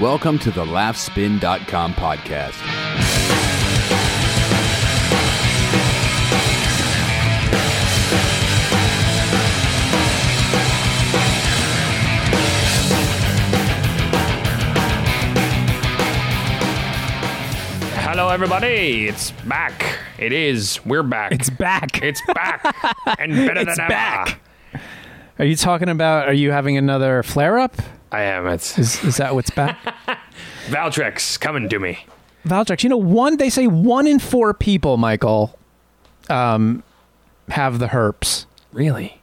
Welcome to the laughspin.com podcast. Hello, everybody. It's back. It is. We're back. It's back. It's back. and better It's than ever. back. Are you talking about? Are you having another flare up? I am. It's Is is that what's back? Valtrex coming to me. Valtrex. You know, one. They say one in four people, Michael, um, have the herpes. Really?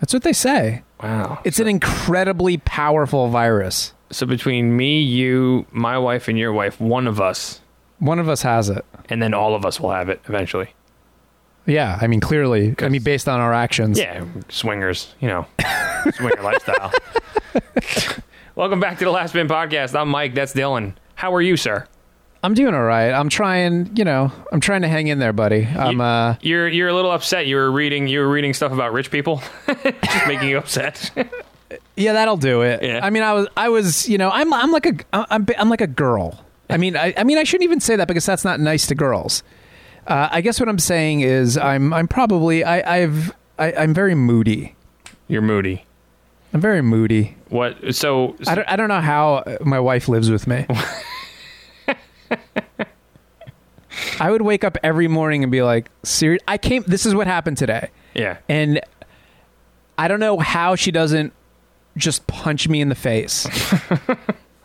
That's what they say. Wow. It's an incredibly powerful virus. So between me, you, my wife, and your wife, one of us, One of us has it. and then all of us will have it eventually. Yeah, I mean, clearly. I mean, based on our actions. Yeah, swingers, you know, swinger lifestyle. Welcome back to the Laughspin Podcast. I'm Mike. That's Dylan. How are you, sir? I'm doing all right. I'm trying. You know, I'm trying to hang in there, buddy. I'm. uh You're you're a little upset. You were reading you were reading stuff about rich people, just making you upset. Yeah, that'll do it. Yeah. I mean, I was, I was, you know, I'm, I'm like a, I'm, I'm like a girl. I mean, I, I mean, I shouldn't even say that because that's not nice to girls. Uh, I guess what I'm saying is, I'm, I'm probably, I, I've, I, I'm very moody. You're moody. I'm very moody. What? So, I don't, I don't know how my wife lives with me. I would wake up every morning and be like, "Serious? I came. This is what happened today." yeah. and I don't know how she doesn't just punch me in the face.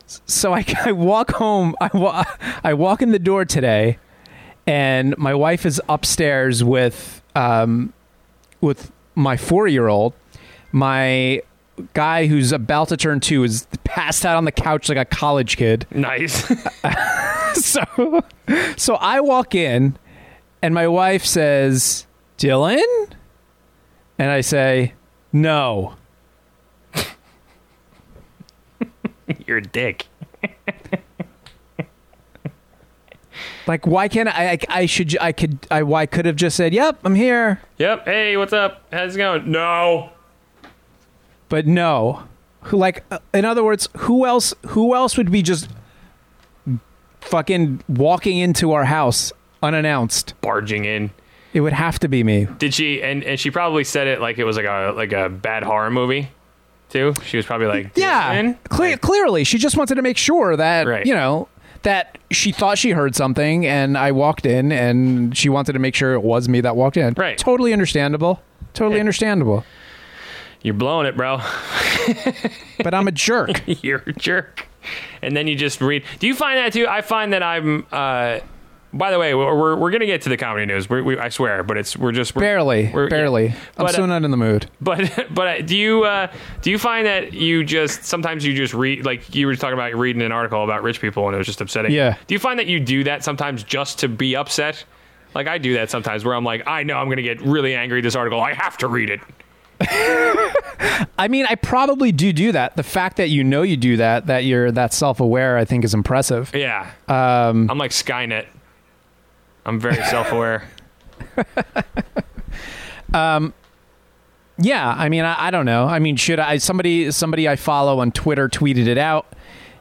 so I, I walk home. I, wa- I walk in the door today, and my wife is upstairs with um, with my four year old. My guy who's about to turn two is passed out on the couch like a college kid Nice. so so I walk in and my wife says, "Dylan?" And I say, "No." You're a dick. Like why can't I I, I should I could I why could have just said, "Yep, I'm here." Yep. Hey, what's up? How's it going? No. But no. Who like uh, in other words, who else who else would be just fucking walking into our house unannounced? Barging in. It would have to be me. Did she? And and she probably said it like it was like a like a bad horror movie, too. She was probably like, Yeah, cle- clearly, she just wanted to make sure that Right. you know that she thought she heard something, and I walked in, and she wanted to make sure it was me that walked in. Right. Totally understandable. Totally understandable. You're blowing it, bro. But I'm a jerk. You're a jerk. And then you just read. Do you find that too? I find that I'm. uh by the way, we're we're, we're gonna get to the comedy news. We, we, I swear, but it's we're just we're, barely, we're- barely. yeah. I'm But, still uh, not in the mood. But but uh, do you uh, do you find that you just sometimes you just read like you were talking about reading an article about rich people and it was just upsetting. Yeah. Do you find that you do that sometimes just to be upset? Like I do that sometimes where I'm like, I know I'm gonna get really angry at this article. I have to read it. I mean, I probably do do that. The fact that you know you do that, that you're that self aware, I think is impressive. Yeah. Um, I'm like Skynet. I'm very self aware. um, Yeah, I mean, I, I don't know. I mean, should I? Somebody, somebody I follow on Twitter tweeted it out,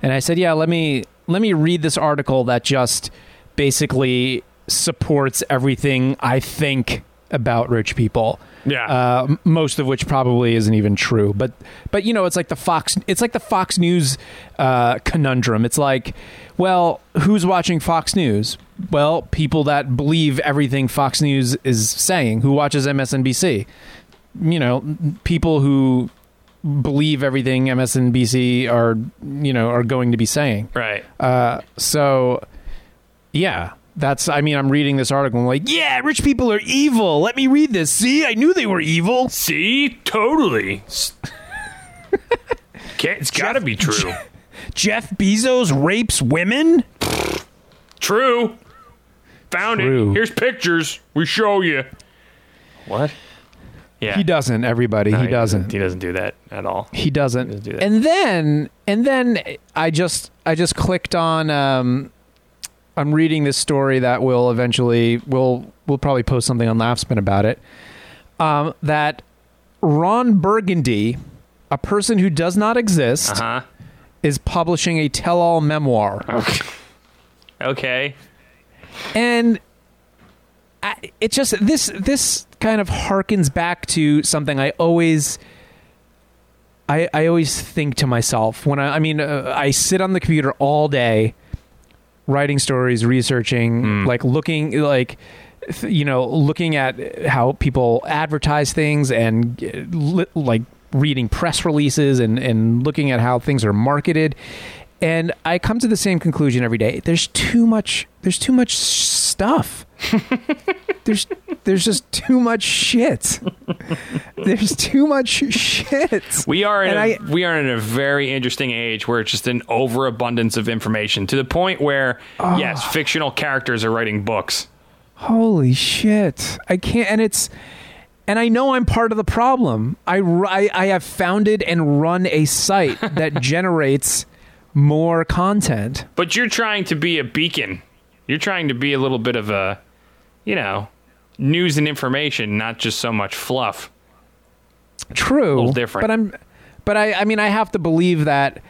and I said, "Yeah, let me let me read this article that just basically supports everything I think about rich people." Yeah. Uh, most of which probably isn't even true, but but you know, it's like the Fox, it's like the Fox News uh, conundrum. It's like, well, who's watching Fox News? Well, people that believe everything Fox News is saying. Who watches MSNBC? you know, people who believe everything MSNBC are, you know, are going to be saying. right. Uh, so, yeah, that's. I mean, I'm reading this article. I'm like, yeah, rich people are evil. Let me read this. See, I knew they were evil. See, totally. Can't, it's got to be true. Jeff Bezos rapes women. True. Found True. it. Here's pictures. We show you. What? Yeah. He doesn't. Everybody, No, he doesn't. He doesn't do that at all. He doesn't. doesn't do that. And then and then I just I just clicked on um I'm reading this story that will eventually we'll we'll probably post something on Laughspin about it. Um that Ron Burgundy, a person who does not exist, Uh huh. is publishing a tell-all memoir. Okay. Okay. and I, it just this this kind of harkens back to something I always I I always think to myself when I I mean uh, I sit on the computer all day writing stories, researching, like looking like you know looking at how people advertise things and uh, like reading press releases and and looking at how things are marketed and I come to the same conclusion every day. There's too much. There's too much stuff. there's there's just too much shit. There's too much shit. We are in And a, I- we are in a very interesting age where it's just an overabundance of information to the point where yes, fictional characters are writing books. Holy shit! I can't. And it's. And I know I'm part of the problem. I, I, I have founded and run a site that generates more content. But you're trying to be a beacon. You're trying to be a little bit of a, you know, news and information, not just so much fluff. True, little different. But I'm, but I, I mean, I have to believe that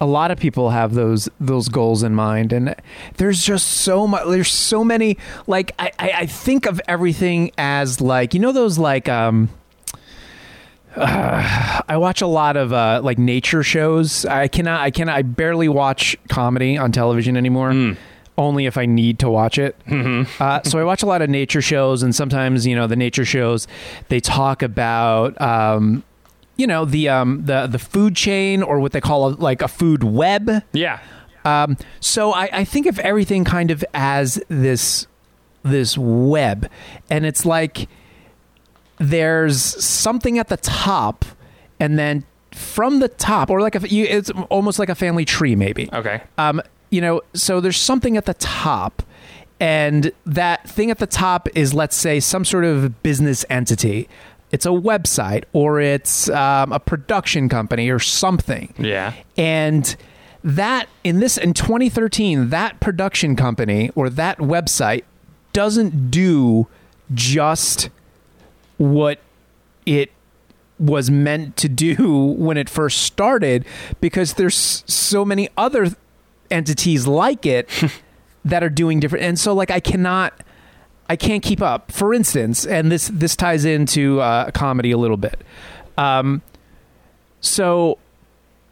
a lot of people have those those goals in mind, and there's just so much. There's so many. Like I, I, I think of everything as like you know those like um. uh, I watch a lot of uh, like nature shows. I cannot. I cannot. I barely watch comedy on television anymore. Only if I need to watch it. Uh, so I watch a lot of nature shows, and sometimes you know the nature shows they talk about um, you know the um, the the food chain or what they call a, like a food web. Yeah. Um, so I, I think of everything kind of as this this web, and it's like there's something at the top, and then from the top, or like a, you, it's almost like a family tree, maybe. Okay. Um, you know, so there's something at the top, and that thing at the top is, let's say, some sort of business entity. It's a website, or it's um, a production company, or something Yeah. and that in this in 2013 that production company or that website doesn't do just what it was meant to do when it first started because there's so many other entities like it that are doing different and so like I cannot I can't keep up for instance and this this ties into uh, comedy a little bit um so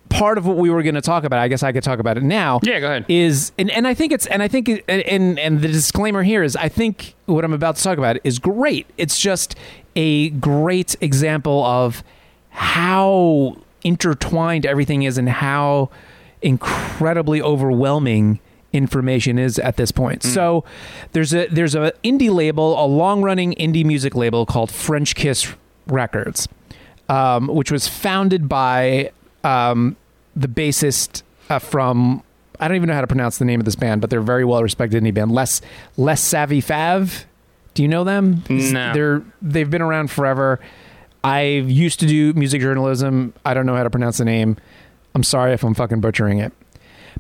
part of what we were going to talk about I guess I could talk about it now Yeah, go ahead. is and, and I think it's and I think it, and and the disclaimer here is I think what I'm about to talk about is great. It's just a great example of how intertwined everything is and how incredibly overwhelming information is at this point. So there's a there's a indie label, a long-running indie music label called French Kiss Records, um, which was founded by um, the bassist uh, from I don't even know how to pronounce the name of this band, but they're a very well respected indie band. Less Les Savy Fav. Do you know them? No. They're they've been around forever. I used to do music journalism. I don't know how to pronounce the name. I'm sorry if I'm fucking butchering it.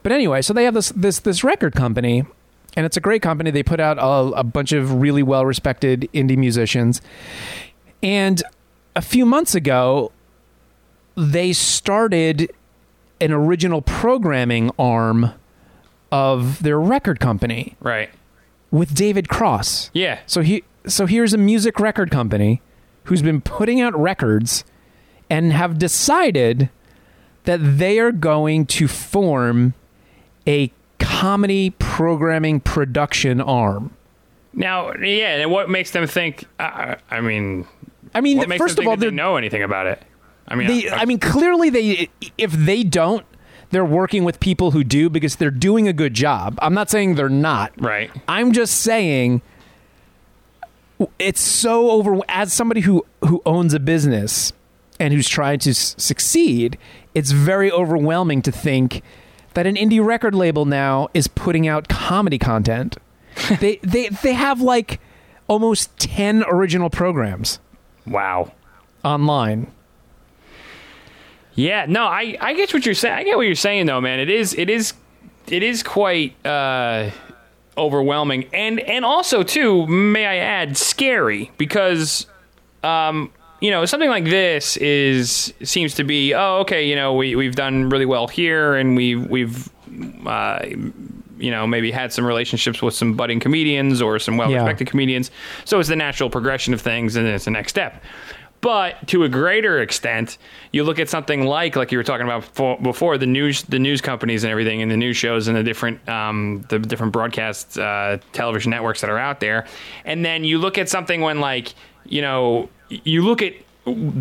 But anyway, so they have this this this record company, and it's a great company. They put out a, a bunch of really well respected indie musicians. And a few months ago, they started an original programming arm of their record company Right. with David Cross. Yeah. So he so here's a music record company who's been putting out records and have decided that they are going to form a comedy programming production arm. Now, yeah, and what makes them think? Uh, I mean, I mean, first of all, they know anything about it? I mean, they, I, I mean, clearly they if they don't, they're working with people who do because they're doing a good job. I'm not saying they're not. right. I'm just saying it's so over as somebody who who owns a business and who's trying to s- succeed, it's very overwhelming to think that an indie record label now is putting out comedy content. they they they have like almost 10 original programs Wow. online. Yeah, no, I, I get what you're saying. I get what you're saying though, man. It is it is it is quite uh, overwhelming and and also too, may I add, scary because um you know, something like this is seems to be oh okay, you know, we we've done really well here, and we've we've uh, you know maybe had some relationships with some budding comedians or some well respected comedians. So it's the natural progression of things, and it's the next step. But to a greater extent, you look at something like like you were talking about before, before the news the news companies and everything, and the news shows and the different um, the different broadcast uh, television networks that are out there, and then you look at something when like you know you look at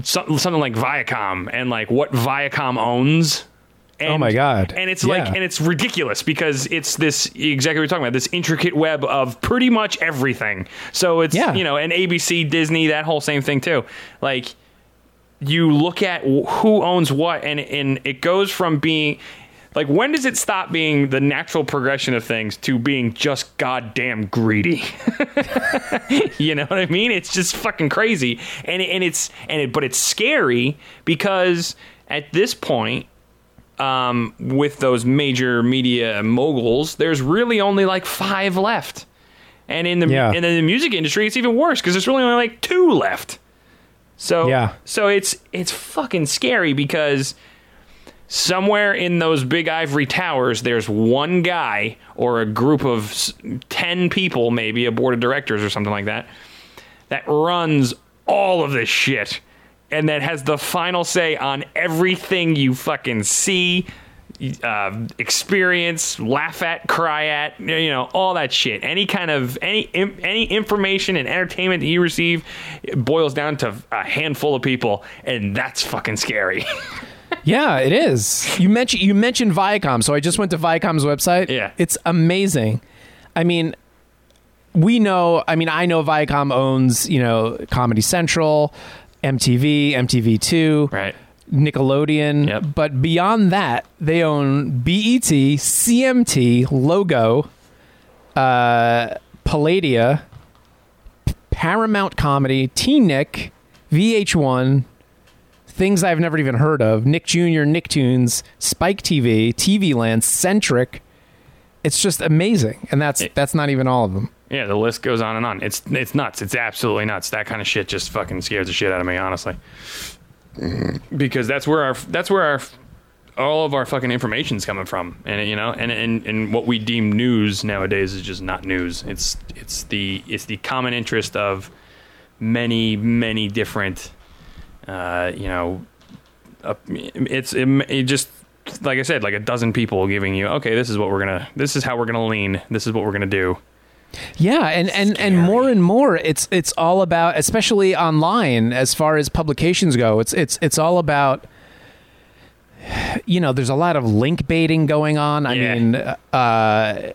something like Viacom and like what Viacom owns. And, Oh my God. And it's like, and it's ridiculous because it's this exactly what we're talking about this intricate web of pretty much everything. So it's Yeah. you know, and ABC, Disney, that whole same thing too. Like you look at who owns what, and and it goes from being like when does it stop being the natural progression of things to being just goddamn greedy? you know what I mean? It's just fucking crazy, and and it's and it, but it's scary because at this point, um, with those major media moguls, there's really only like five left, and in the Yeah. and in the music industry, it's even worse because there's really only like two left. So Yeah. so it's it's fucking scary because somewhere in those big ivory towers there's one guy or a group of 10 people maybe a board of directors or something like that that runs all of this shit and that has the final say on everything you fucking see uh, experience laugh at cry at you know all that shit. Any kind of any any information and entertainment that you receive boils down to a handful of people and that's fucking scary Yeah, it is. You mentioned you mentioned Viacom, so I just went to Viacom's website. Yeah. it's amazing. I mean, we know. I mean, I know Viacom owns you know Comedy Central, MTV, MTV Two, right Nickelodeon. Yep. But beyond that, they own BET, CMT, Logo, uh, Palladia, Paramount Comedy, Teen Nick, VH1, things I've never even heard of, Nick Jr., Nicktoons, Spike TV, TV Land, Centric. It's just amazing, and that's It- that's not even all of them. Yeah, the list goes on and on. It's it's nuts. It's absolutely nuts. That kind of shit just fucking scares the shit out of me, honestly. Because that's where our that's where our all of our fucking information's coming from, and you know, and and and what we deem news nowadays is just not news. It's it's the it's the common interest of many many different, uh, you know, uh, it's it, it just like I said, like a dozen people giving you, okay, this is what we're gonna, this is how we're gonna lean, this is what we're gonna do. Yeah, and, and, and more and more, it's it's all about, especially online, as far as publications go. It's it's it's all about. You know, there's a lot of link baiting going on. I Yeah. mean, uh,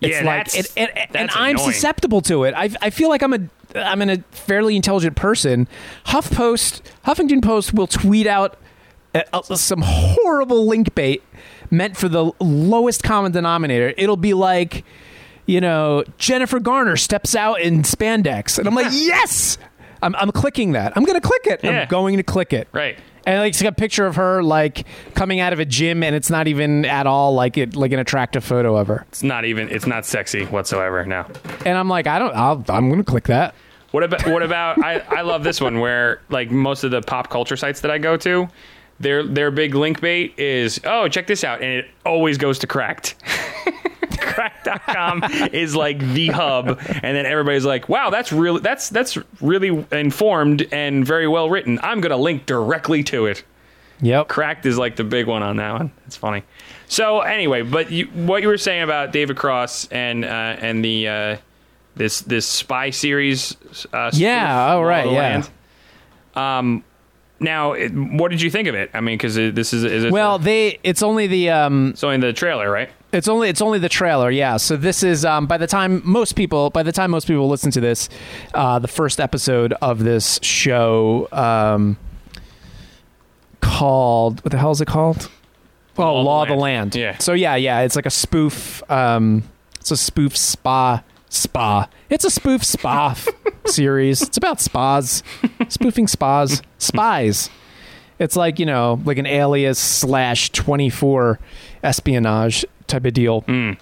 it's Yeah, like, that's- it, it, and I'm annoying. susceptible to it. I, I feel like I'm a I'm a fairly intelligent person. HuffPost, Huffington Post will tweet out some horrible link bait meant for the lowest common denominator. It'll be like, you know, Jennifer Garner steps out in spandex, and I'm like, yes, I'm, I'm clicking that. I'm gonna click it. Yeah. I'm going to click it. Right. And like, it's like a picture of her like coming out of a gym, and it's not even at all like it like an attractive photo of her. It's not even. It's not sexy whatsoever. No. And I'm like, I don't. I'll, I'm gonna click that. What about? What about? I I love this one where like most of the pop culture sites that I go to, their their big link bait is oh check this out, and it always goes to Cracked. Cracked.com is like the hub, and then everybody's like, "Wow, that's really that's that's really informed and very well written." I'm gonna link directly to it. Yep. Cracked is like the big one on that one. It's funny. So anyway, but you, what you were saying about David Cross and uh, and the uh, this this spy series. Uh, Yeah, oh, right, yeah. Um, now, it, what did you think of it? I mean, because this is is it Well, they. It's only the um. it's only the trailer, right? It's only it's only the trailer, yeah. So this is um, by the time most people by the time most people listen to this, uh, the first episode of this show um, called what the hell is it called? Oh, Law, of the Land. Yeah. So yeah, yeah, it's like a spoof. Um, it's a spoof spa spa. It's a spoof spa f- series. It's about spas, spoofing spas, spies. It's like you know, like an alias slash twenty four espionage type of deal, Mm.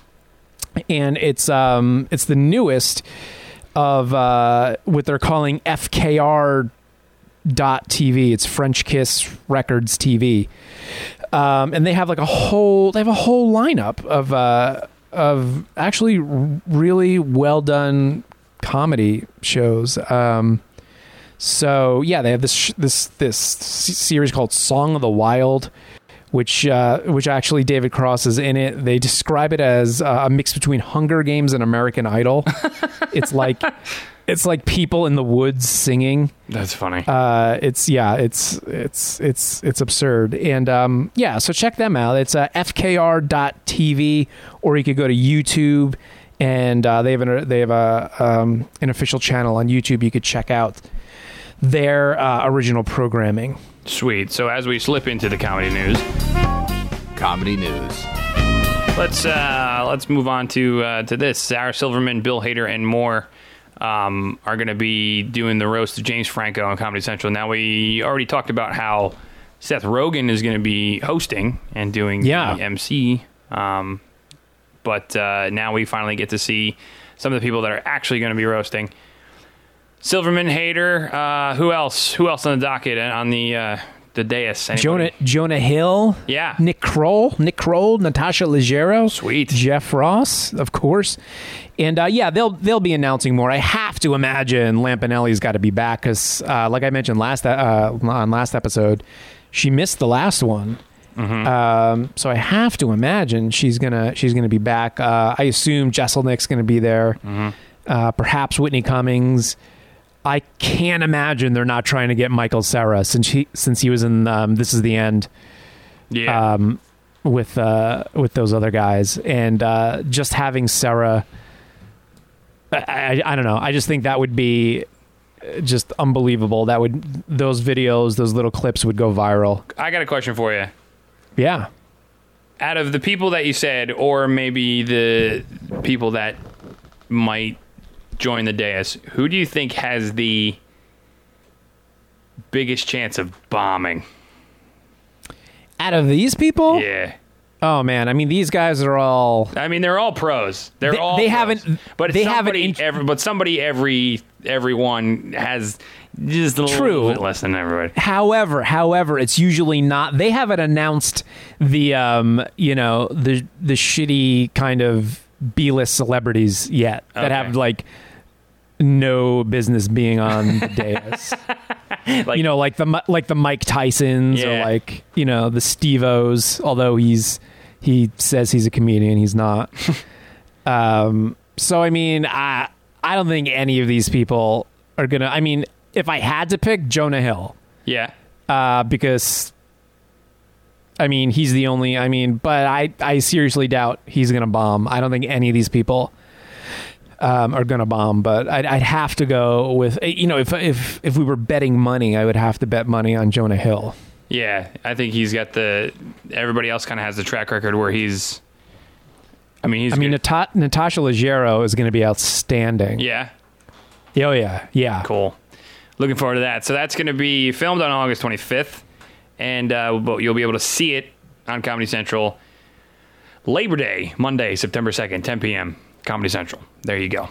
and it's um it's the newest of uh, what they're calling FKR dot TV. It's French Kiss Records TV, um, and they have like a whole they have a whole lineup of uh, of actually r- really well done comedy shows. Um, so yeah, they have this sh- this this series called Song of the Wild, which uh, which actually David Cross is in it. They describe it as uh, a mix between Hunger Games and American Idol. it's like it's like people in the woods singing. That's funny. Uh, it's yeah, it's it's it's it's absurd. And um, yeah, so check them out. It's uh, fkr.tv, or you could go to YouTube, and uh, they have an they have a um, an official channel on YouTube. You could check out their uh, original programming. Sweet. So as we slip into the comedy news, Comedy news. let's uh, let's move on to uh, to this. Sarah Silverman, Bill Hader, and more um, are going to be doing the roast of James Franco on Comedy Central. Now we already talked about how Seth Rogen is going to be hosting and doing Yeah. the MC, um, but uh, now we finally get to see some of the people that are actually going to be roasting. Silverman, Hader, uh, who else? Who else on the docket on the uh, the dais? Anybody? Jonah Jonah Hill, Yeah. Nick Kroll, Nick Kroll, Natasha Leggero, Sweet. Jeff Ross, of course, and uh, yeah, they'll they'll be announcing more. I have to imagine Lampanelli's got to be back because, uh, like I mentioned last uh, on last episode, she missed the last one. Um, so I have to imagine she's gonna she's gonna be back. Uh, I assume Jeselnik's gonna be there. Uh, perhaps Whitney Cummings. I can't imagine they're not trying to get Michael Cera since he since he was in um, This Is the End Yeah. um, with uh, with those other guys, and uh, just having Cera. I, I, I don't know. I just think that would be just unbelievable. That would those videos, those little clips would go viral. I got a question for you. Yeah. Out of the people that you said, or maybe the people that might join the dais, who do you think has the biggest chance of bombing? Out of these people, Yeah. oh man, I mean these guys are all. I mean, they're all pros. They're They- all. they pros. haven't- But they haven't somebody int- every, but somebody every everyone has just a True. little bit less than everybody. However, however, it's usually not. They haven't announced the um, you know, the the shitty kind of B list celebrities yet that Okay. have like no business being on the dais. Like you know, like the like the Mike Tysons Yeah. or like you know the Steve-O's, Although he's he says he's a comedian, he's not. um, so I mean, I I don't think any of these people are gonna. I mean, if I had to pick Jonah Hill, yeah. uh, because I mean he's the only. I mean, but I I seriously doubt he's gonna bomb. I don't think any of these people um, are gonna bomb. But I'd, I'd have to go with you know if if if we were betting money, I would have to bet money on Jonah Hill. Yeah, I think he's got the. Everybody else kind of has the track record where he's. I mean, he's. I mean, Natasha Leggero is going to be outstanding. yeah, Oh yeah, yeah. cool. Looking forward to that. So that's going to be filmed on August 25th, and uh, you'll be able to see it on Comedy Central. Labor Day, Monday, September 2nd, 10 p.m. Comedy Central. There you go.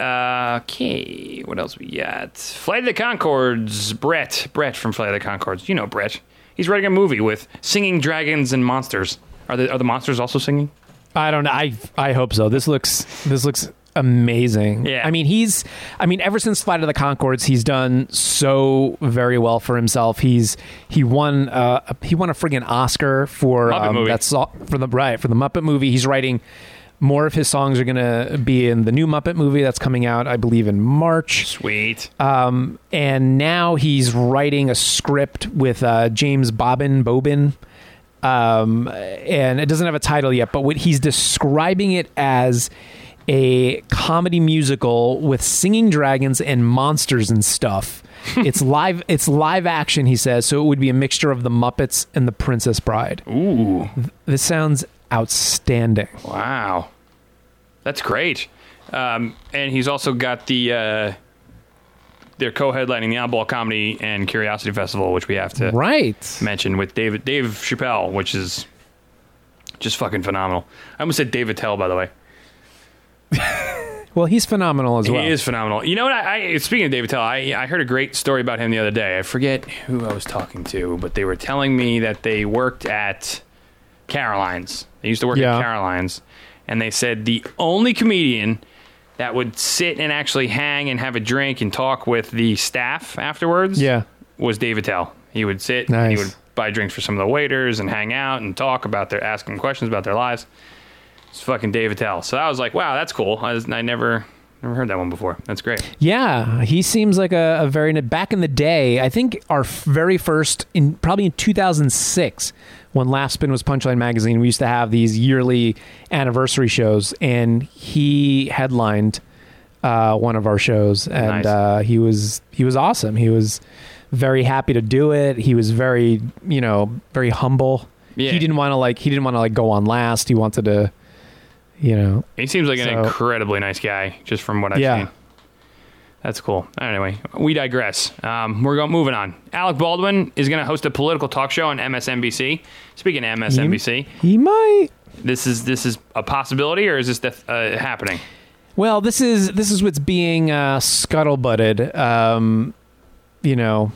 Uh, okay, what else we got? Flight of the Conchords. Brett, Brett from Flight of the Conchords. You know Brett. He's writing a movie with singing dragons and monsters. Are the are the monsters also singing? I don't know. I I hope so. This looks this looks amazing. Yeah. I mean, he's. I mean, ever since Flight of the Conchords, he's done so very well for himself. He's he won uh he won a friggin' Oscar for um, that so- for the right for the Muppet movie. He's writing. More of his songs are going to be in the new Muppet movie that's coming out, I believe, in March. Sweet. Um, and now he's writing a script with uh, James Bobbin Bobin. Um, and it doesn't have a title yet, but what he's describing it as a comedy musical with singing dragons and monsters and stuff. it's live. It's live action. He says so. It would be a mixture of the Muppets and the Princess Bride. Ooh. This sounds outstanding. Wow, that's great. Um, and he's also got the uh, they're co-headlining the Oddball Comedy and Curiosity Festival, which we have to Right. mention with David Dave Chappelle, which is just fucking phenomenal. I almost said Dave Attell, by the way. Well, he's phenomenal as well. He is phenomenal. You know what? I, I speaking of Dave Attell, I, I heard a great story about him the other day. I forget who I was talking to, but they were telling me that they worked at Caroline's. They used to work Yeah. at Caroline's, and they said the only comedian that would sit and actually hang and have a drink and talk with the staff afterwards Yeah. was Dave Attell. He would sit and he would buy drinks for some of the waiters and hang out and talk about their asking questions about their lives. It's fucking Dave Attell. So I was like, wow, that's cool. I, was, I never never heard that one before. That's great. Yeah, he seems like a, a very back in the day. I think our very first in probably in 2006 when Laughspin was Punchline Magazine, we used to have these yearly anniversary shows, and he headlined uh, one of our shows, and Nice. uh, he was he was awesome. He was very happy to do it. He was very you know very humble. Yeah. He didn't want to like he didn't want to like go on last. He wanted to, you know, He seems like an incredibly nice guy, just from what I've Yeah. seen. That's cool. Anyway, we digress. Um, we're going moving on. Alec Baldwin is going to host a political talk show on MSNBC. Speaking of MSNBC, he might this is this is a possibility, or is this def- uh, happening? Well, this is this is what's being uh, scuttlebutted. Um, you know,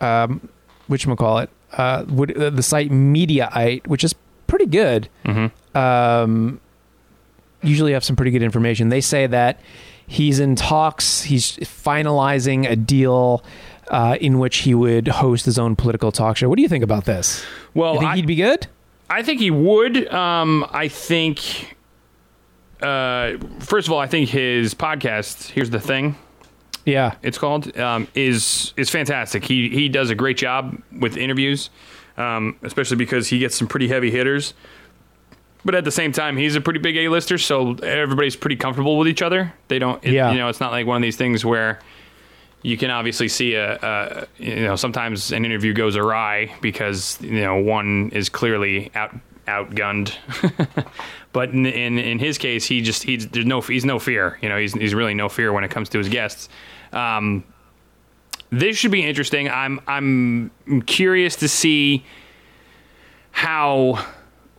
um, which call it uh, would, uh, the site Mediaite, which is pretty good. Mm-hmm. Um, usually have some pretty good information. They say that he's in talks. He's finalizing a deal. Uh, in which he would host his own political talk show. What do you think about this? Well, you think I- he'd be good? I think he would. Um, I think. Uh, first of all, I think his podcast. Here's the thing. Yeah, It's called um, is is fantastic. He he does a great job with interviews, um, especially because he gets some pretty heavy hitters. But at the same time, he's a pretty big A-lister, so everybody's pretty comfortable with each other. They don't, it- Yeah. you know, it's not like one of these things where you can obviously see a, a you know sometimes an interview goes awry because you know one is clearly out outgunned but in, in in his case he just he's there's no he's no fear you know he's he's really no fear when it comes to his guests um this should be interesting i'm i'm curious to see how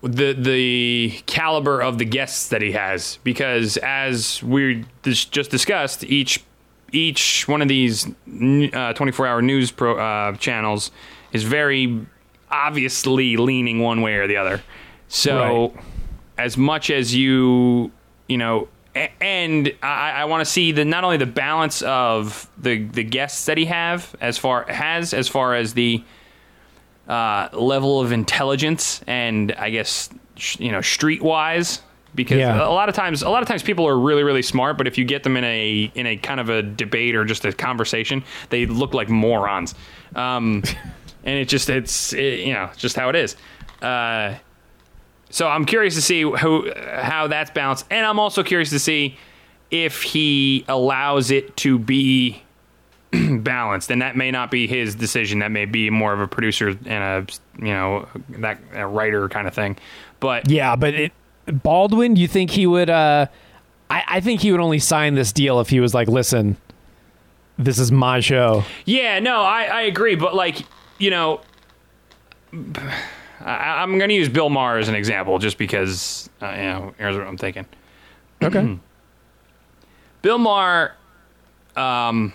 the the caliber of the guests that he has because as we just discussed each each one of these uh, 24 hour news pro, uh, channels is very obviously leaning one way or the other so Right. as much as you you know and I, I want to see the not only the balance of the the guests that he have as far has as far as the uh, level of intelligence and I guess sh- you know streetwise because Yeah. a lot of times a lot of times people are really really smart but if you get them in a in a kind of a debate or just a conversation they look like morons. Um, and it just it's it, you know just how it is. Uh, so I'm curious to see who how that's balanced. And I'm also curious to see if he allows it to be balanced and that may not be his decision that may be more of a producer and a you know that a writer kind of thing but Yeah, but it, Baldwin, you think he would? Uh, I, I think he would only sign this deal if he was like, "Listen, this is my show." yeah no I, I agree but like you know I, I'm going to use Bill Maher as an example just because uh, you know here's what I'm thinking Okay. Bill Maher, um,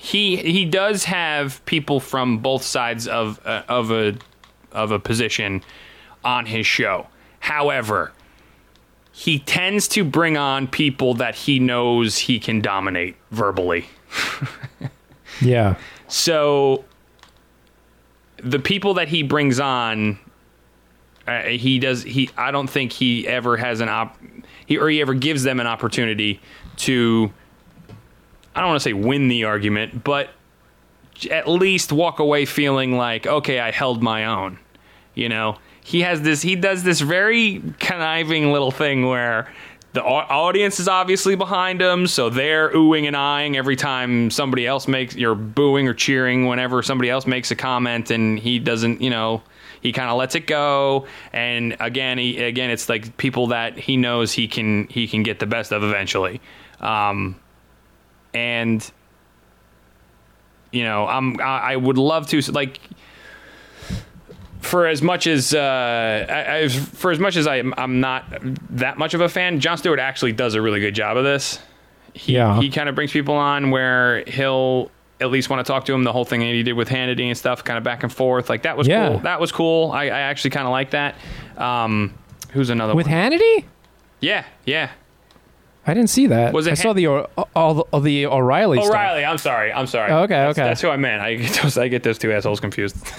he he does have people from both sides of uh, of a of a position on his show. However, he tends to bring on people that he knows he can dominate verbally. yeah. So the people that he brings on, uh, he does. He I don't think he ever has an op. He or he ever gives them an opportunity to. I don't want to say win the argument, but at least walk away feeling like okay, I held my own. You know, he has this. He does this very conniving little thing where the audience is obviously behind him, so they're oohing and eyeing every time somebody else makes. You're booing or cheering whenever somebody else makes a comment, and he doesn't. You know, he kind of lets it go. And again, he again, it's like people that he knows he can he can get the best of eventually. Um, and you know, I'm I, I would love to like for as much as uh, I, I, for as much as I, I'm not that much of a fan, Jon Stewart actually does a really good job of this. He, Yeah. he kind of brings people on where he'll at least want to talk to him. The whole thing that he did with Hannity and stuff, kind of back and forth, like that was Yeah. cool. That was cool. I, I actually kind of like that. Um, who's another With one? Hannity? yeah, yeah. I didn't see that. Was it I saw the O- all the, all the O'Reilly stuff. O'Reilly. I'm sorry. I'm sorry. Oh, okay, That's- okay. That's who I meant. I get those. I get those two assholes confused.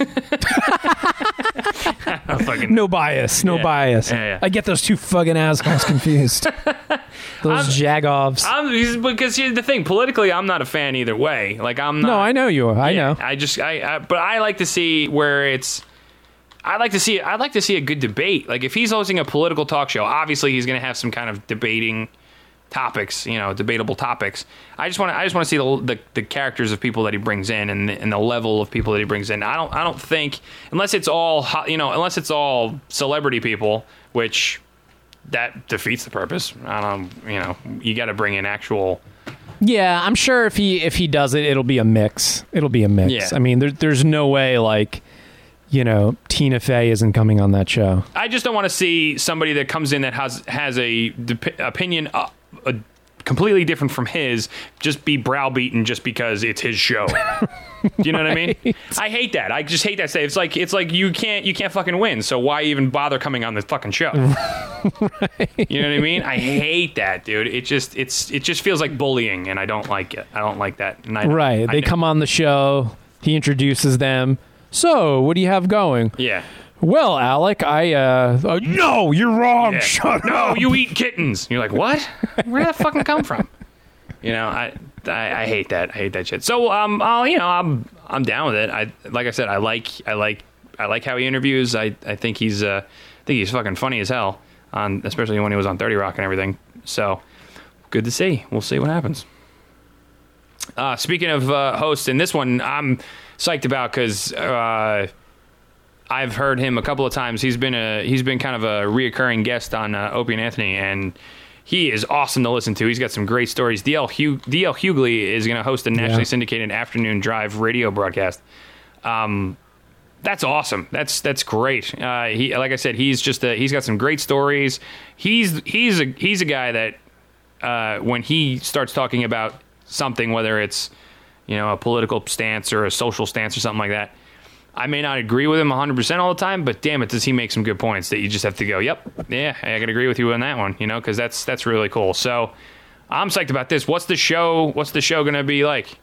I'm fucking No bias. No Yeah. bias. Yeah, yeah. I get those two fucking assholes confused. those jagoffs. I'm because here's the thing. Politically, I'm not a fan either way. Like I'm not. no, I know you. are. I Yeah, know. I just I, I but I like to see where it's. I like to see. I like to see a good debate. Like if he's hosting a political talk show, obviously he's going to have some kind of debating topics. You know, debatable topics. I just want to. I just want to see the, the the characters of people that he brings in and the, and the level of people that he brings in. I don't. I don't think unless it's all you know unless it's all celebrity people, which that defeats the purpose. I don't. You know, you got to bring in actual. Yeah, I'm sure if he if he does it, it'll be a mix. It'll be a mix. Yeah. I mean, there, there's no way like, you know, Tina Fey isn't coming on that show. I just don't want to see somebody that comes in that has has a dep- opinion uh, uh, completely different from his just be browbeaten just because it's his show. Do you know what I mean? I hate that. I just hate that. Say it's like it's like you can't you can't fucking win. So why even bother coming on the fucking show? You know what I mean? I hate that, dude. It just it's it just feels like bullying, and I don't like it. I don't like that. I, Right. I They know- come on the show. He introduces them. So, what do you have going? Yeah. Well, Alec, I uh, uh no, you're wrong. Yeah. Shut no, up. you eat kittens. You're like, what? Where did that fucking come from? You know, I, I I hate that. I hate that shit. So um, I'll you know I'm I'm down with it. I like I said, I like I like I like how he interviews. I I think he's uh I think he's fucking funny as hell. On especially when he was on Thirty Rock and everything. So good to see. We'll see what happens. Uh, speaking of uh, hosts, and this one I'm psyched about because uh, I've heard him a couple of times. He's been a he's been kind of a reoccurring guest on uh, Opie and Anthony, and he is awesome to listen to. He's got some great stories. DL Hugh, DL Hughley is going to host a nationally Yeah. syndicated afternoon drive radio broadcast. Um, that's awesome. That's that's great. Uh, he like I said, he's just a, he's got some great stories. He's he's a he's a guy that uh, when he starts talking about something, whether it's you know a political stance or a social stance or something like that, I may not agree with him 100 percent all the time, but damn it, does he make some good points that you just have to go, yep, yeah, I can agree with you on that one, you know, because that's that's really cool. So I'm psyched about this. What's the show? What's the show going to be like?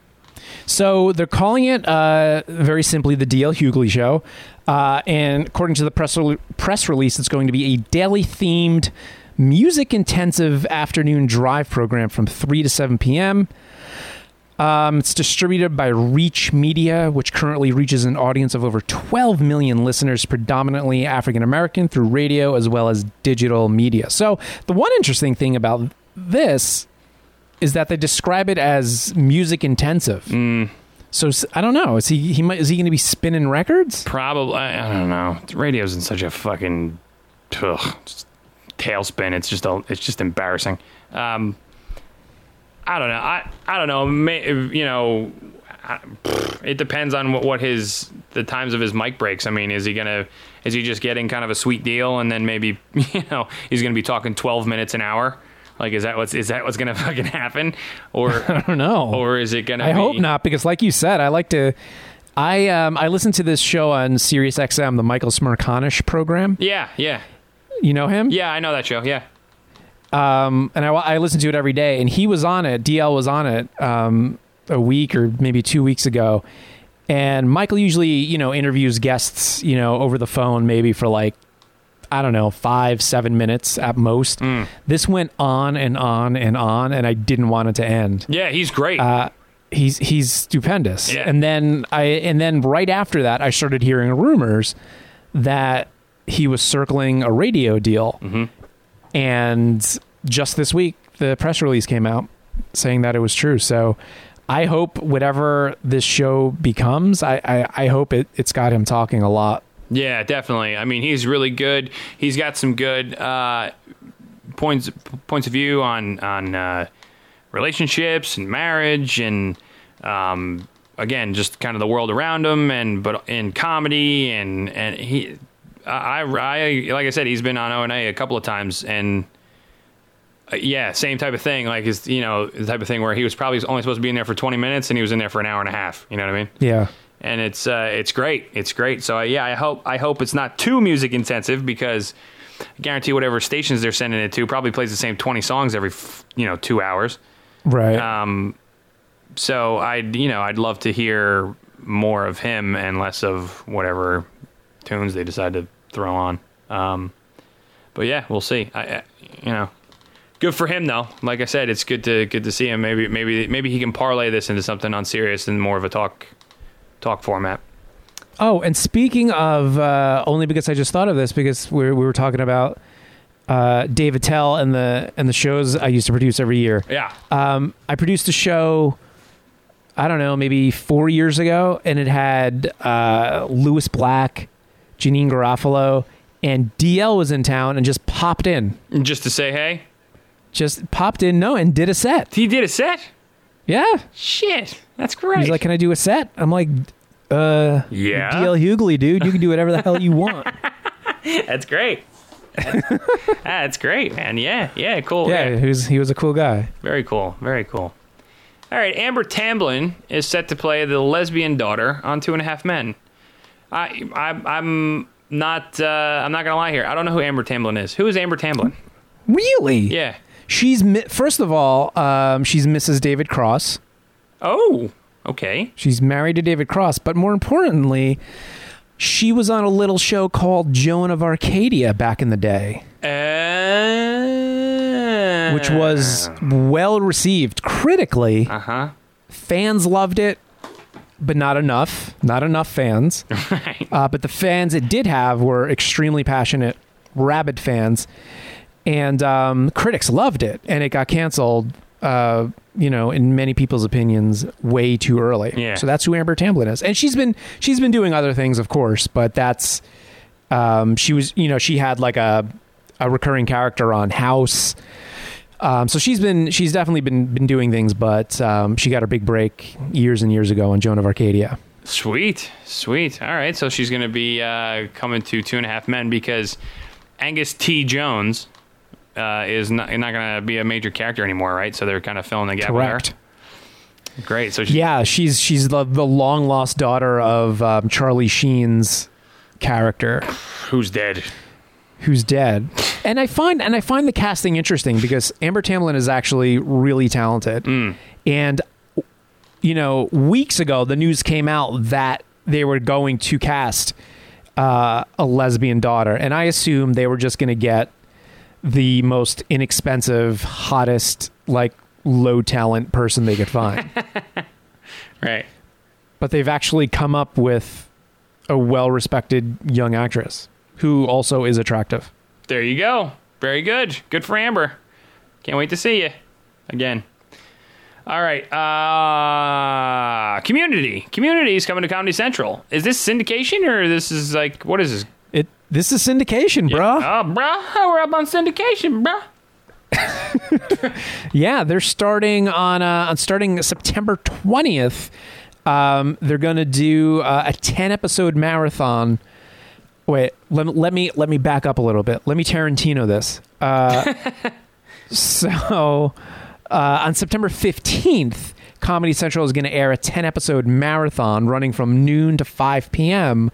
So they're calling it uh, very simply the DL Hughley Show, uh, and according to the press rel- press release, it's going to be a daily themed, music intensive afternoon drive program from three to seven p.m. Um, it's distributed by Reach Media, which currently reaches an audience of over 12 million listeners, predominantly African American, through radio as well as digital media. So, the one interesting thing about this is that they describe it as music intensive. Mm, So I don't know. Is he he might is he going to be spinning records? probably. I, don't know. Radio's in such a fucking ugh, tailspin. It's just a, it's just embarrassing. Um, I don't know. I I don't know. May, you know, I, it depends on what, what his the times of his mic breaks. I mean, is he gonna is he just getting kind of a sweet deal and then maybe you know he's gonna be talking twelve minutes an hour? Like, is that what's is that what's gonna fucking happen, or I don't know. or is it gonna? I be, hope not because, like you said, I like to. I um I listen to this show on Sirius XM, the Michael Smerconish program. Yeah, yeah, You know him? yeah. I know that show. Yeah. Um, and I, I listen to it every day. And he was on it. DL was on it um, a week or maybe two weeks ago. And Michael usually, you know, interviews guests, you know, over the phone, maybe for like, I don't know, five, seven minutes at most. Mm. This went on and on and on, and I didn't want it to end. Yeah, he's great. Uh, he's he's stupendous. Yeah. And then I and then right after that, I started hearing rumors that he was circling a radio deal. Mhm. And just this week, the press release came out saying that it was true. So I hope whatever this show becomes, I, I, I hope it, it's got him talking a lot. Yeah, definitely. I mean, he's really good. He's got some good uh, points points of view on on uh, relationships and marriage and um, again, just kind of the world around him, and but in comedy and and he, I, I like I said, he's been on O and A a couple of times, and uh, yeah, same type of thing. Like is you know the type of thing where he was probably only supposed to be in there for twenty minutes, and he was in there for an hour and a half. You know what I mean? Yeah. and it's uh, it's great. It's great. So uh, yeah, I hope I hope it's not too music intensive because I guarantee whatever stations they're sending it to probably plays the same twenty songs every f- you know two hours. Right. Um, so I'd you know I'd love to hear more of him and less of whatever tunes they decide to throw on. Um, but yeah, we'll see. I, I you know. Good for him, though. Like I said, it's good to good to see him. Maybe maybe maybe he can parlay this into something on Sirius and more of a talk talk format. Oh, and speaking of, uh, only because I just thought of this because we we were talking about uh, Dave Attell and the and the shows I used to produce every year. Yeah. Um, I produced a show, I don't know, maybe four years ago, and it had uh, Lewis Black, Janeane Garofalo, and DL was in town and just popped in, Just to say hey. just popped in, no, and did a set. He did a set? Yeah, Shit. That's great. he's like, "Can I do a set?" I'm like, "Uh, yeah. DL Hughley, dude, you can do whatever the hell you want." That's great. That's great, man. Yeah, yeah, cool. Yeah, he was he was a cool guy. Very cool. Very cool. All right, Amber Tamblyn is set to play the lesbian daughter on Two and a Half Men. I, I I'm not uh, I'm not gonna lie here. I don't know who Amber Tamblyn is. Who is Amber Tamblyn? Really? Yeah. She's first of all, um, she's Mrs. David Cross. Oh, okay. She's married to David Cross, but more importantly, she was on a little show called Joan of Arcadia back in the day, Uh, which was well received critically. Uh huh. Fans loved it, but not enough. Not enough fans. Right. Uh, but the fans it did have were extremely passionate, rabid fans, and um, critics loved it, and it got canceled. Uh, you know, in many people's opinions, way too early. Yeah. So that's who Amber Tamblyn is, and she's been she's been doing other things, of course, but that's um, she was you know she had like a a recurring character on House. Um, so she's been she's definitely been been doing things, but um, she got her big break years and years ago on Joan of Arcadia. Sweet, sweet. All right, so she's going to be uh, coming to Two and a Half Men because Angus T. Jones uh, is not, not going to be a major character anymore, right? So they're kind of filling the gap Correct. Great. So she, Yeah, she's she's the, the long lost daughter of um, Charlie Sheen's character, who's dead? Who's dead. And I find and I find the casting interesting because Amber Tamblyn is actually really talented. And you know, weeks ago the news came out that they were going to cast uh, a lesbian daughter, and I assumed they were just going to get the most inexpensive, hottest, like low talent person they could find. Right. but they've actually come up with a well-respected young actress who also is attractive. There you go. Very good. Good for Amber. Can't wait to see you again. All right. Uh, community. Community is coming to Comedy Central. Is this syndication or this is like, what is this? It this is syndication, bruh. Oh, bruh. We're up on syndication, bruh. Yeah, they're starting on uh, on starting September twentieth. Um, they're going to do uh, a ten episode marathon. Wait, let, me- let me let me back up a little bit. Let me Tarantino this. Uh, so uh, on September fifteenth, Comedy Central is going to air a ten episode marathon running from noon to five p.m.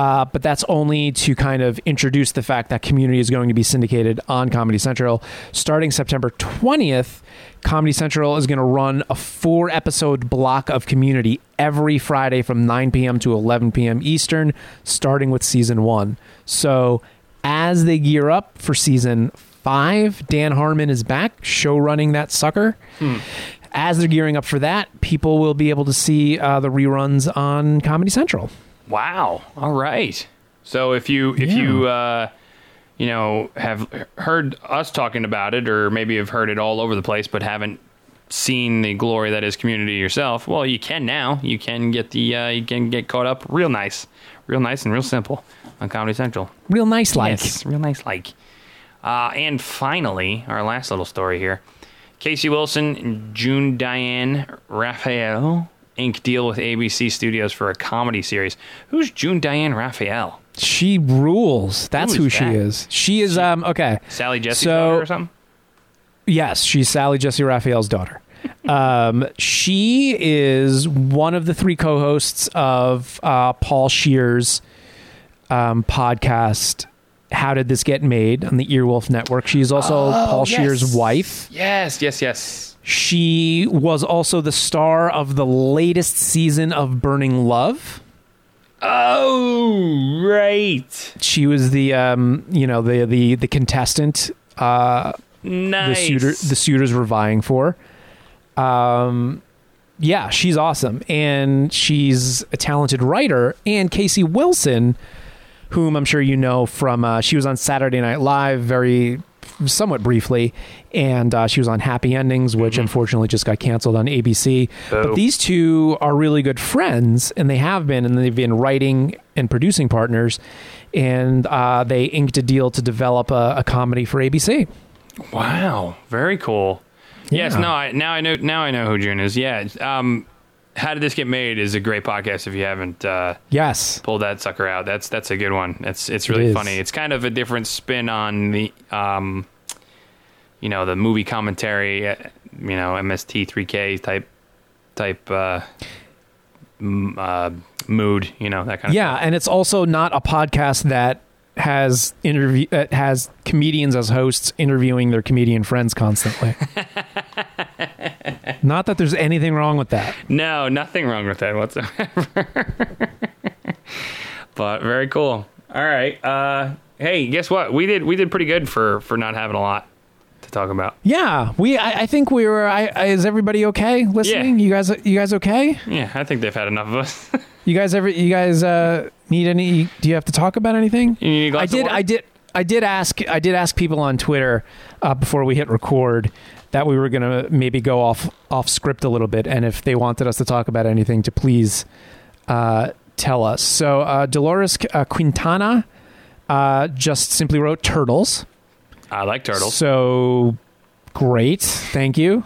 Uh, but that's only to kind of introduce the fact that Community is going to be syndicated on Comedy Central. Starting September 20th, Comedy Central is going to run a four episode block of Community every Friday from 9 p.m. to 11 p.m. Eastern, starting with season one. So as they gear up for season five, Dan Harmon is back, show running that sucker. As they're gearing up for that, people will be able to see uh, the reruns on Comedy Central. Wow. All right. So if you if Yeah. you uh, you know have heard us talking about it, or maybe have heard it all over the place, but haven't seen the glory that is Community yourself, well, you can now. You can get the uh, you can get caught up real nice, real nice and real simple on Comedy Central. Real nice like. Yes, real nice like. Uh, and finally, our last little story here. Casey Wilson, June Diane Raphael, ink deal with ABC Studios for a comedy series. Who's June Diane Raphael? She rules. That's Who who, is she is. She is um okay. Sally Jessy's So- daughter or something? Yes, she's Sally Jessy Raphael's daughter. um, she is one of the three co-hosts of uh, Paul Scheer's um, podcast. How did this get made on the Earwolf Network? She's also Paul Scheer's wife. Yes, yes, yes. She was also the star of the latest season of Burning Love. Oh, right. She was the um, you know the the the contestant uh, Nice. the suitor the suitors were vying for. Um, yeah, she's awesome, and she's a talented writer. And Casey Wilson, whom I'm sure you know from, uh, she was on Saturday Night Live very somewhat briefly, and uh, she was on Happy Endings, which unfortunately just got canceled on ABC. Boo. But these two are really good friends, and they have been, and they've been writing and producing partners. And uh, they inked a deal to develop a, a comedy for ABC. Wow, very cool. Yes, Yeah. no, I, now I know. Now I know who June is. Yeah. Um, how did this get made? Is a great podcast. If you haven't uh, Yes. pulled that sucker out, that's that's a good one. It's it's really is. funny. It's kind of a different spin on the um, you know, the movie commentary. uh, You know, MST3K type type uh, m- uh, mood. You know that kind of Yeah, and it's also not a podcast that has interview that has comedians as hosts interviewing their comedian friends constantly. not that there's anything wrong with that. No, nothing wrong with that whatsoever. but very cool. All right. Uh, hey, guess what? We did we did pretty good for for not having a lot to talk about. Yeah, we. I, I think we were. I, I, is everybody okay listening? Yeah. You guys. You guys okay? Yeah, I think they've had enough of us. You guys ever? You guys uh, need any? Do you have to talk about anything? You need a glass I did. I did. I did ask. I did ask people on Twitter uh, before we hit record that we were going to maybe go off off script a little bit, and if they wanted us to talk about anything, to please uh, tell us. So uh, Dolores uh, Quintana uh, just simply wrote turtles. I like turtles. So great, thank you.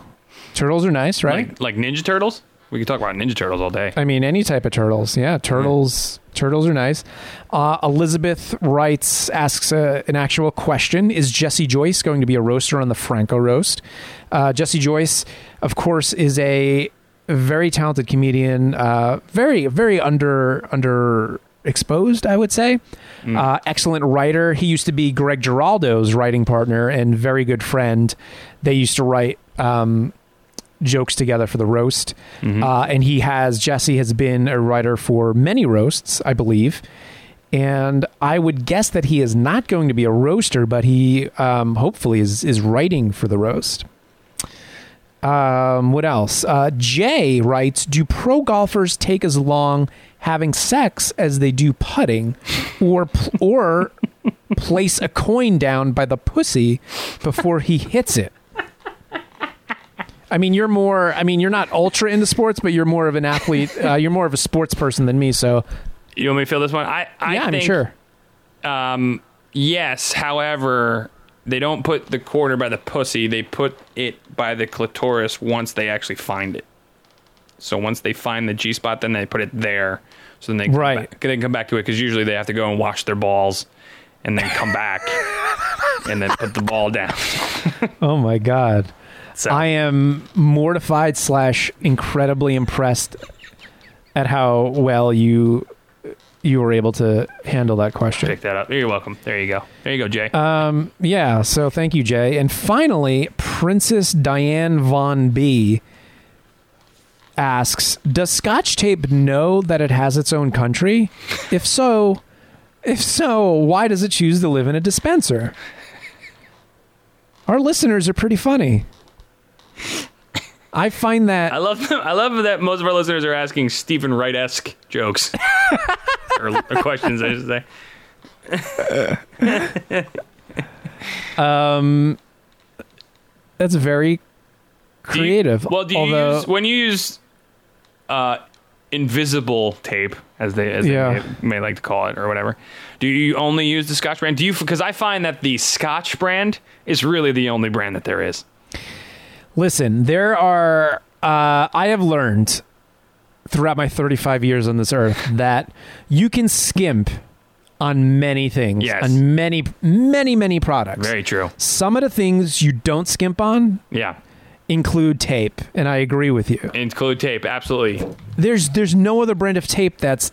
Turtles are nice, right? Like, like Ninja Turtles. We could talk about Ninja Turtles all day. I mean, any type of turtles. Yeah, turtles. Turtles are nice. Uh, Elizabeth writes, asks uh, an actual question: Is Jesse Joyce going to be a roaster on the Franco roast? Uh, Jesse Joyce, of course, is a very talented comedian. Uh, very, very under under exposed, I would say. Uh, excellent writer. He used to be Greg Giraldo's writing partner and very good friend. They used to write. Um, jokes together for the roast. Uh, and he has, Jesse has been a writer for many roasts, I believe. And I would guess that he is not going to be a roaster, but he um, hopefully is, is writing for the roast. Um, what else? Uh, Jay writes Do pro golfers take as long having sex as they do putting, or, pl- or place a coin down by the pussy before he hits it? I mean, you're more. I mean, you're not ultra into sports, but you're more of an athlete. Uh, you're more of a sports person than me. So You want me to fill this one? I, I yeah, I mean, sure. Um, yes. However, they don't put the quarter by the pussy. They put it by the clitoris once they actually find it. So once they find the G spot, then they put it there. So then they come Right. back, they come back to it because usually they have to go and wash their balls, and then come back, and then put the ball down. Oh my god, So I am mortified slash incredibly impressed at how well you you were able to handle that question. pick that up. You're welcome. There you go. There you go, Jay. Um, yeah, so thank you, Jay. And finally, Princess Diane Von B asks, "Does Scotch tape know that it has its own country? If so, if so, why does it choose to live in a dispenser?" Our listeners are pretty funny. I find that I love I love that most of our listeners are asking Steven Wright esque jokes or, or questions. I should say. um, that's very Do you- creative. well, do you although, use when you use uh, invisible tape, as they as Yeah. they may, may like to call it, or whatever? Do you only use the Scotch brand? Do you because I find that the Scotch brand is really the only brand that there is. Listen, there are. Uh, I have learned throughout my 35 years on this earth that you can skimp on many things, Yes. on many, many, many products. Very true. Some of the things you don't skimp on Yeah. include tape, and I agree with you. Include tape. Absolutely. There's there's no other brand of tape that's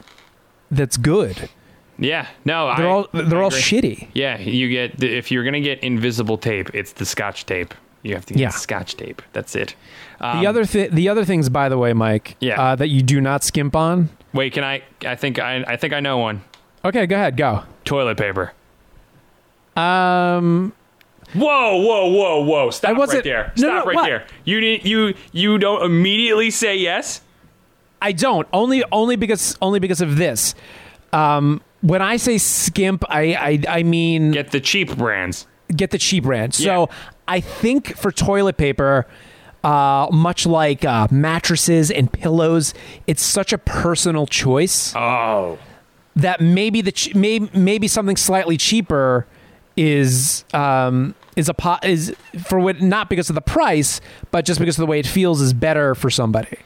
that's good. Yeah. No. They're I, all they're I all shitty. Yeah. You get if you're gonna get invisible tape, it's the Scotch tape. You have to get Yeah. Scotch tape. That's it. Um, The other thi- the other things, by the way, Mike, Yeah. uh, that you do not skimp on. Wait. Can I? I think I. I think I know one. Okay, go ahead, go. Toilet paper. Um, Whoa, whoa, whoa, whoa! Stop I wasn't- right there. no, Stop no, right what? there. You didn't. You you don't immediately say yes. I don't only only because only because of this. Um, when I say skimp, I I, I mean Get the cheap brands. get the cheap brand. Yeah. I think for toilet paper, uh, much like uh, mattresses and pillows, it's such a personal choice Oh. that maybe the ch- maybe maybe something slightly cheaper is um, is a po- is for what not because of the price, but just because of the way it feels is better for somebody.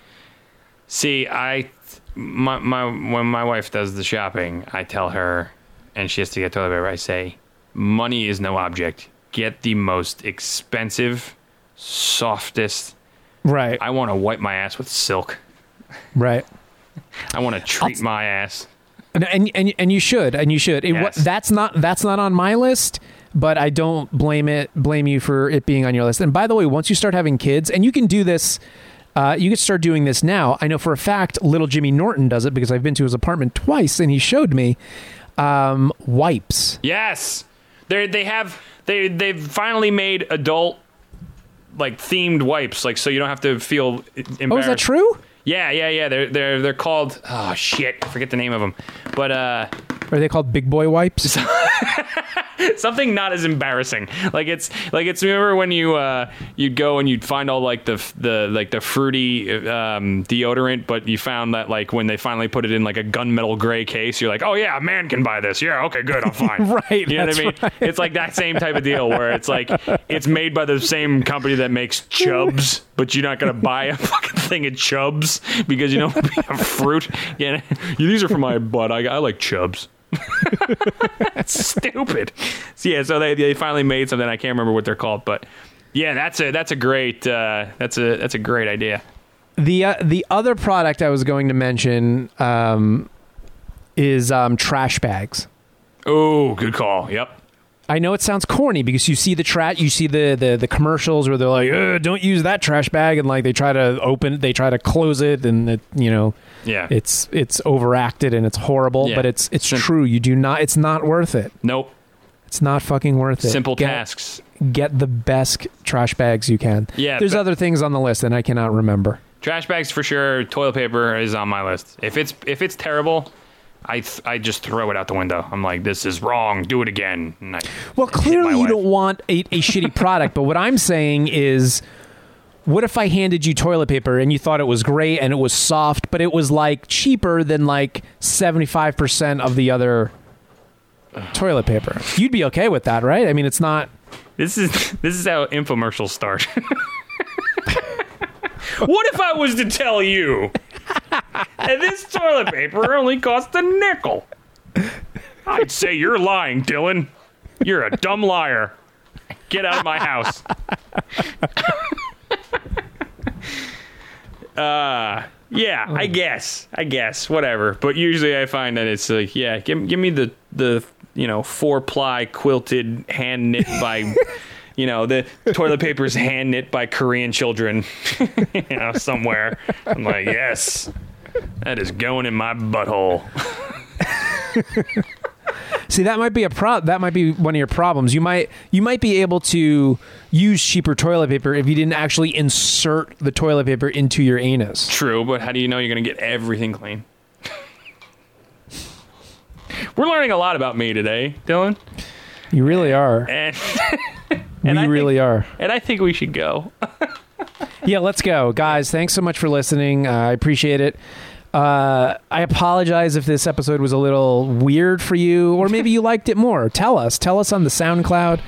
See, I my my when my wife does the shopping, I tell her, and she has to get toilet paper. I say, money is no object. Get the most expensive, softest. Right. I want to wipe my ass with silk. Right. I want to treat my ass. And, and and and you should, and you should. It, Yes. that's not that's not on my list, but I don't blame it blame you for it being on your list. And by the way, once you start having kids, and you can do this, uh, you can start doing this now. I know for a fact, little Jimmy Norton does it because I've been to his apartment twice, and he showed me um, wipes. Yes, they they have they they've finally made adult like themed wipes, like so you don't have to feel embarrassed. Oh, is that true? Yeah, yeah, yeah. They're they're they're called oh shit, I forget the name of them, but uh. Are they called big boy wipes? something not as embarrassing. Like it's like it's remember when you uh you'd go and you'd find all like the the like the fruity um deodorant, but you found that like when they finally put it in like a gunmetal gray case, you're like, oh yeah, a man can buy this. Yeah, okay, good, I'm fine. Right, You know what I mean? right. It's like that same type of deal where it's like it's made by the same company that makes Chubs, but you're not gonna buy a fucking thing of Chubs because you don't have fruit. Yeah, these are for my butt. I, I like Chubs. That's stupid. So yeah, so they they finally made something. I can't remember what they're called, but yeah, that's a that's a great uh, that's a that's a great idea. the uh, the other product I was going to mention um, is um, trash bags. Oh, good call. Yep. I know it sounds corny because you see the trash, you see the, the the commercials where they're like, "Don't use that trash bag," and like they try to open, they try to close it, and it, you know, Yeah. it's it's overacted and it's horrible. Yeah. But it's it's Sim- true. You do not. It's not worth it. nope. It's not fucking worth it. Simple get, tasks. Get the best trash bags you can. Yeah, There's but- other things on the list and I cannot remember. Trash bags for sure. Toilet paper is on my list. If it's if it's terrible, I th- I just throw it out the window. I'm like, this is wrong. Do it again. I Well, clearly you wife. don't want a, a shitty product, but what I'm saying is what if I handed you toilet paper and you thought it was great and it was soft, but it was like cheaper than like 75% of the other toilet paper? You'd be okay with that, right? I mean, it's not This is this is how infomercials start. what if I was to tell you that this toilet paper only cost a nickel? I'd say you're lying, Dylan. You're a dumb liar. Get out of my house. uh yeah, I guess. I guess. Whatever. But usually I find that it's like, yeah, give, give me the the you know, four ply quilted hand knit by you know, the toilet paper is hand knit by Korean children, you know, somewhere. I'm like, yes, that is going in my butthole. See, that might be a pro. That might be one of your problems. You might you might be able to use cheaper toilet paper if you didn't actually insert the toilet paper into your anus. True, but how do you know you're going to get everything clean? We're learning a lot about me today, Dylan, You really are. and we I really think, are. and I think we should go. Yeah, let's go, guys. Thanks so much for listening. Uh, I appreciate it. Uh, I apologize if this episode was a little weird for you, or maybe you liked it more. Tell us. Tell us on the SoundCloud.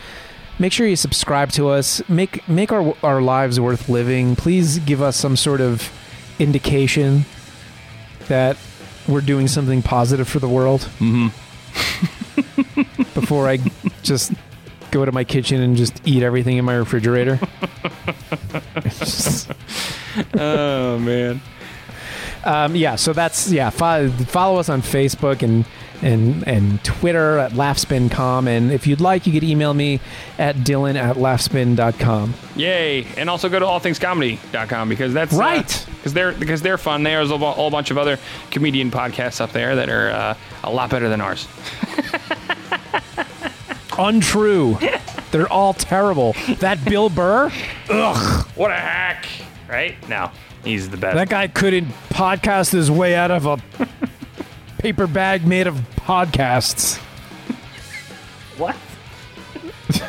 Make sure you subscribe to us. Make make our our lives worth living. Please give us some sort of indication. that we're doing something positive for the world. Mm-hmm. Before I just go to my kitchen and just eat everything in my refrigerator. Oh man. Um, yeah, so that's yeah. Fo- follow us on Facebook and and and Twitter at laughspincom, and if you'd like, you could email me at dylan at laughspin.com. Yay! And also go to allthingscomedy.com because that's Right. because they're because they're fun. There's a whole bunch of other comedian podcasts up there that are uh, a lot better than ours. Untrue. They're all terrible. That Bill Burr, ugh, What a hack! Right? No, he's the best. that guy couldn't podcast his way out of a paper bag made of podcasts. What?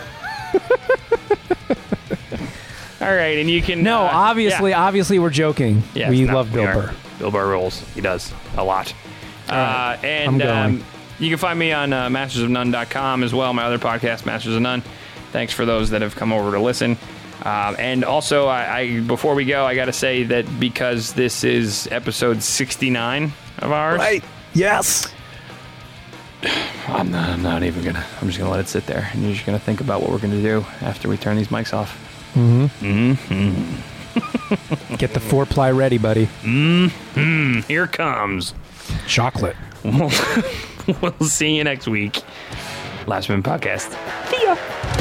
All right, and you can No, uh, obviously, yeah. obviously, we're joking. Yes, we no, love Bill are. Burr. Bill Burr rules. He does a lot. Uh, and um, you can find me on uh, mastersofnone.com as well. My other podcast, Masters of None. Thanks for those that have come over to listen. Um, and also, I, I before we go, I got to say that because this is episode 69 of ours, Right. Yes. I'm not, I'm not even gonna. I'm just gonna let it sit there, and you're just gonna think about what we're gonna do after we turn these mics off. Hmm. hmm. Get the four ply ready, buddy. Hmm. Here comes. Chocolate. we'll see you next week. Last Minute Podcast. See ya.